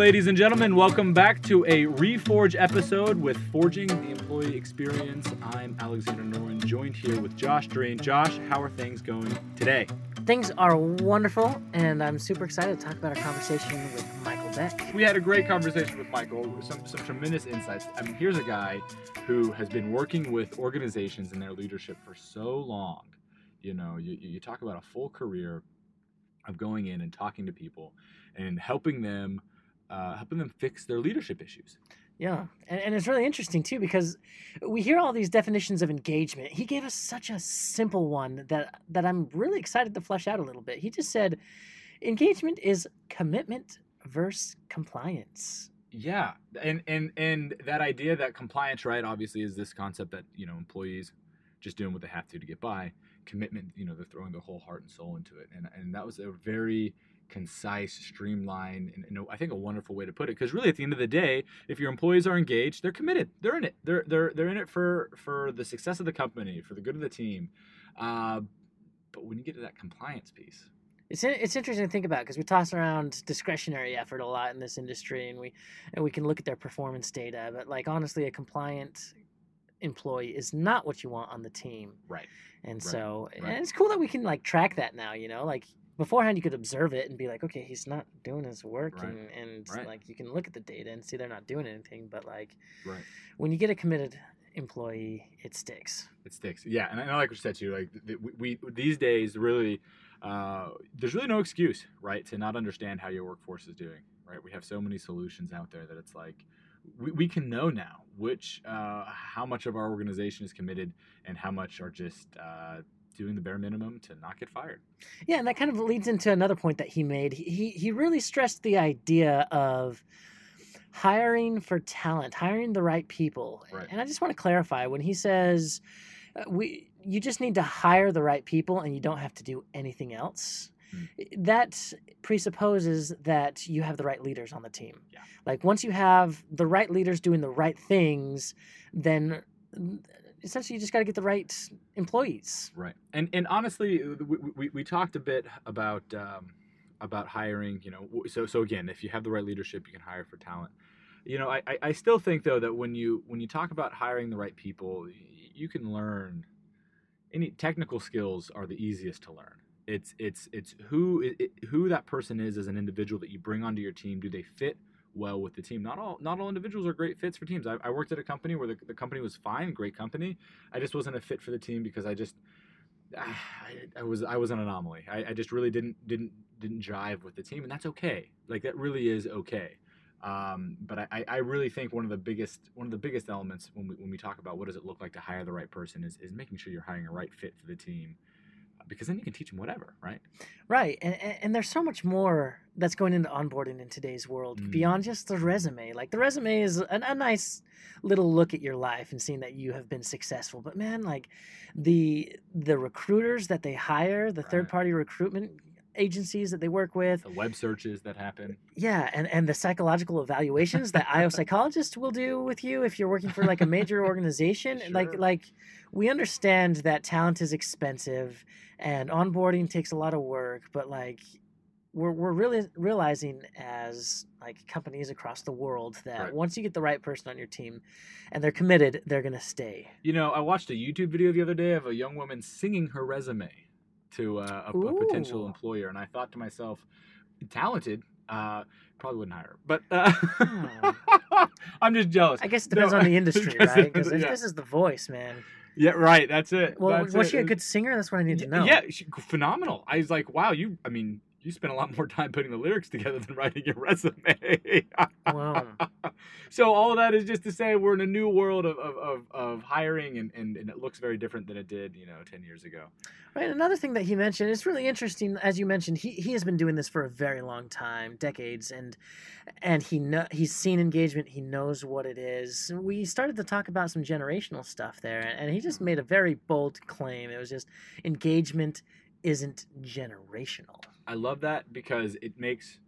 ladies and gentlemen. Welcome back to a Reforge episode with Forging the Employee Experience. I'm Alexander Noren, joined here with Josh Dreen. Josh, how are things going today? Things are wonderful, and I'm super excited to talk about our conversation with Michael Beck. We had a great conversation with Michael, some, some tremendous insights. I mean, here's a guy who has been working with organizations and their leadership for so long. You know, you, you talk about a full career of going in and talking to people and helping them uh, helping them fix their leadership issues. Yeah, and, and it's really interesting too because we hear all these definitions of engagement. He gave us such a simple one that that I'm really excited to flesh out a little bit. He just said, engagement is commitment versus compliance. Yeah, and and and that idea that compliance, right, obviously, is this concept that you know employees just doing what they have to to get by. Commitment, you know, they're throwing their whole heart and soul into it, and and that was a very concise, streamlined, and, and I think a wonderful way to put it. Because really, at the end of the day, if your employees are engaged, they're committed. They're in it. They're they're they're in it for for the success of the company, for the good of the team. Uh, but when you get to that compliance piece, it's it's interesting to think about because we toss around discretionary effort a lot in this industry, and we and we can look at their performance data. But like honestly, a compliant employee is not what you want on the team. Right. And right. so, right. and it's cool that we can like track that now. You know, like beforehand you could observe it and be like okay he's not doing his work right. and, and like you can look at the data and see they're not doing anything but like right. when you get a committed employee it sticks it sticks yeah and i like what you said too like the, we, we, these days really uh, there's really no excuse right to not understand how your workforce is doing right we have so many solutions out there that it's like we, we can know now which uh, how much of our organization is committed and how much are just uh, doing the bare minimum to not get fired. Yeah, and that kind of leads into another point that he made. He he really stressed the idea of hiring for talent, hiring the right people. Right. And I just want to clarify when he says uh, we you just need to hire the right people and you don't have to do anything else. Hmm. That presupposes that you have the right leaders on the team. Yeah. Like once you have the right leaders doing the right things, then essentially you just got to get the right employees. Right. And and honestly, we, we, we talked a bit about um, about hiring. You know, so so again, if you have the right leadership, you can hire for talent. You know, I, I still think though that when you when you talk about hiring the right people, you can learn any technical skills are the easiest to learn. It's it's it's who it, who that person is as an individual that you bring onto your team. Do they fit well with the team. Not all not all individuals are great fits for teams. I, I worked at a company where the, the company was fine, great company. I just wasn't a fit for the team because I just I, I was I was an anomaly. I, I just really didn't didn't didn't jive with the team, and that's okay. Like that really is okay. Um, but I, I really think one of the biggest one of the biggest elements when we, when we talk about what does it look like to hire the right person is, is making sure you're hiring a right fit for the team because then you can teach them whatever, right? Right, and and there's so much more that's going into onboarding in today's world Mm. beyond just the resume. Like the resume is a, a nice little look at your life and seeing that you have been successful. But man, like the the recruiters that they hire, the Right. third party recruitment agencies that they work with, The web searches that happen. yeah, and and the psychological evaluations that IO psychologists will do with you if you're working for like a major organization. Like Sure. like we understand that talent is expensive and onboarding takes a lot of work, but like we're we're really realizing as like companies across the world that Right. once you get the right person on your team and they're committed, they're gonna stay. You know, I watched a YouTube video the other day of a young woman singing her resume to uh, a, a potential employer, and I thought to myself, talented, uh, probably wouldn't hire her. But uh, I'm just jealous. I guess it depends No, on the industry, right? Because yeah. this is the voice, man. Yeah, right. That's it. Well, That's was it. she a good singer? That's what I need to know. Yeah, she, phenomenal. I was like, wow, you. I mean, you spent a lot more time putting the lyrics together than writing your resume. Wow. so all of that is just to say we're in a new world of, of, of, of hiring and, and, and it looks very different than it did, you know, 10 years ago. Right. Another thing that he mentioned, it's really interesting. As you mentioned, he, he has been doing this for a very long time, decades, and and he know he's seen engagement. He knows what it is. We started to talk about some generational stuff there, and, and he just made a very bold claim. It was just engagement isn't generational. I love that because it makes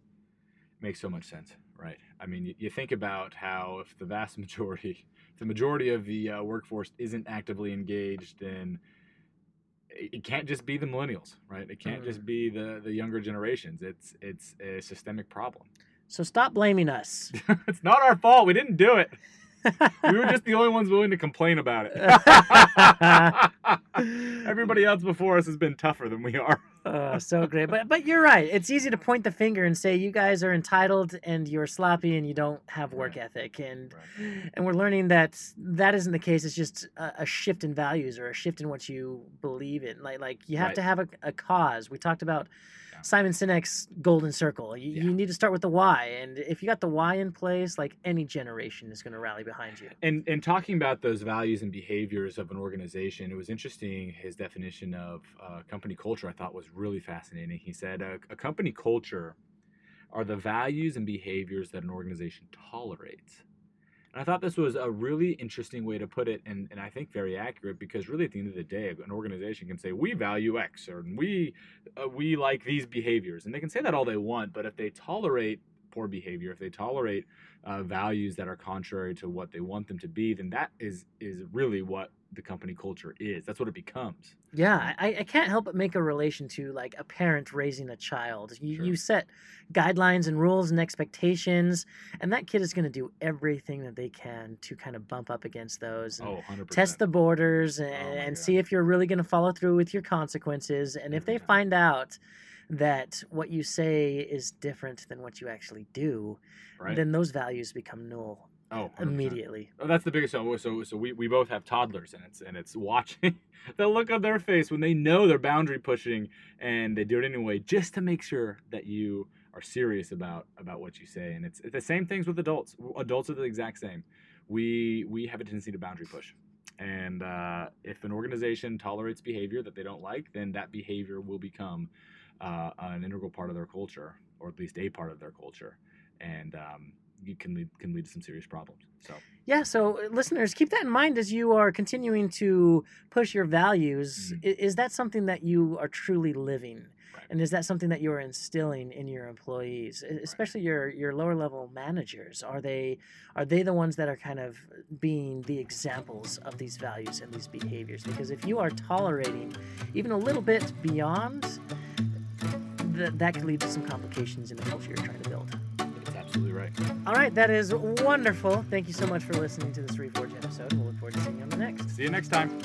makes so much sense, right? I mean, you, you think about how if the vast majority, the majority of the uh, workforce isn't actively engaged, then it, it can't just be the millennials, right? It can't just be the the younger generations. It's it's a systemic problem. So stop blaming us. it's not our fault. We didn't do it. We were just the only ones willing to complain about it. Everybody else before us has been tougher than we are. Oh, so great. But but you're right. It's easy to point the finger and say you guys are entitled and you're sloppy and you don't have work Right. ethic and and we're learning that that isn't the case. It's just a, a shift in values or a shift in what you believe in. Like like you have Right. to have a, a cause. We talked about. Simon Sinek's golden circle. You, Yeah. you need to start with the why, and if you got the why in place, like any generation is going to rally behind you. And and talking about those values and behaviors of an organization, it was interesting. His definition of uh, company culture, I thought, was really fascinating. He said a, a company culture are the values and behaviors that an organization tolerates. And I thought this was a really interesting way to put it, and, and I think very accurate because really at the end of the day, an organization can say we value X or we uh, we like these behaviors, and they can say that all they want, but if they tolerate poor behavior, if they tolerate uh, values that are contrary to what they want them to be, then that is is really what the company culture is. That's what it becomes. Yeah, I, I can't help but make a relation to like a parent raising a child. You, Sure. you set guidelines and rules and expectations, and that kid is going to do everything that they can to kind of bump up against those and Oh, 100%. test the borders and, oh my and see if you're really going to follow through with your consequences. And if they find out that what you say is different than what you actually do, right? then those values become null oh, 100%. immediately. Oh, that's the biggest. So, so, so we, we both have toddlers, and it's and it's watching the look on their face when they know they're boundary pushing, and they do it anyway, just to make sure that you are serious about about what you say. And it's, it's the same things with adults. Adults are the exact same. We we have a tendency to boundary push, and uh, if an organization tolerates behavior that they don't like, then that behavior will become uh, an integral part of their culture, or at least a part of their culture, and um, can lead can lead to some serious problems. So. Yeah, so uh, listeners, keep that in mind as you are continuing to push your values. Mhm. Is that something that you are truly living? Right. And is that something that you are instilling in your employees, especially your your lower level managers? Are they are they the ones that are kind of being the examples of these values and these behaviors? Because if you are tolerating even a little bit beyond, that that could lead to some complications in the culture you're trying to build. Absolutely right. All right, that is wonderful. Thank you so much for listening to this Reforge episode. We'll look forward to seeing you on the next. See you next time.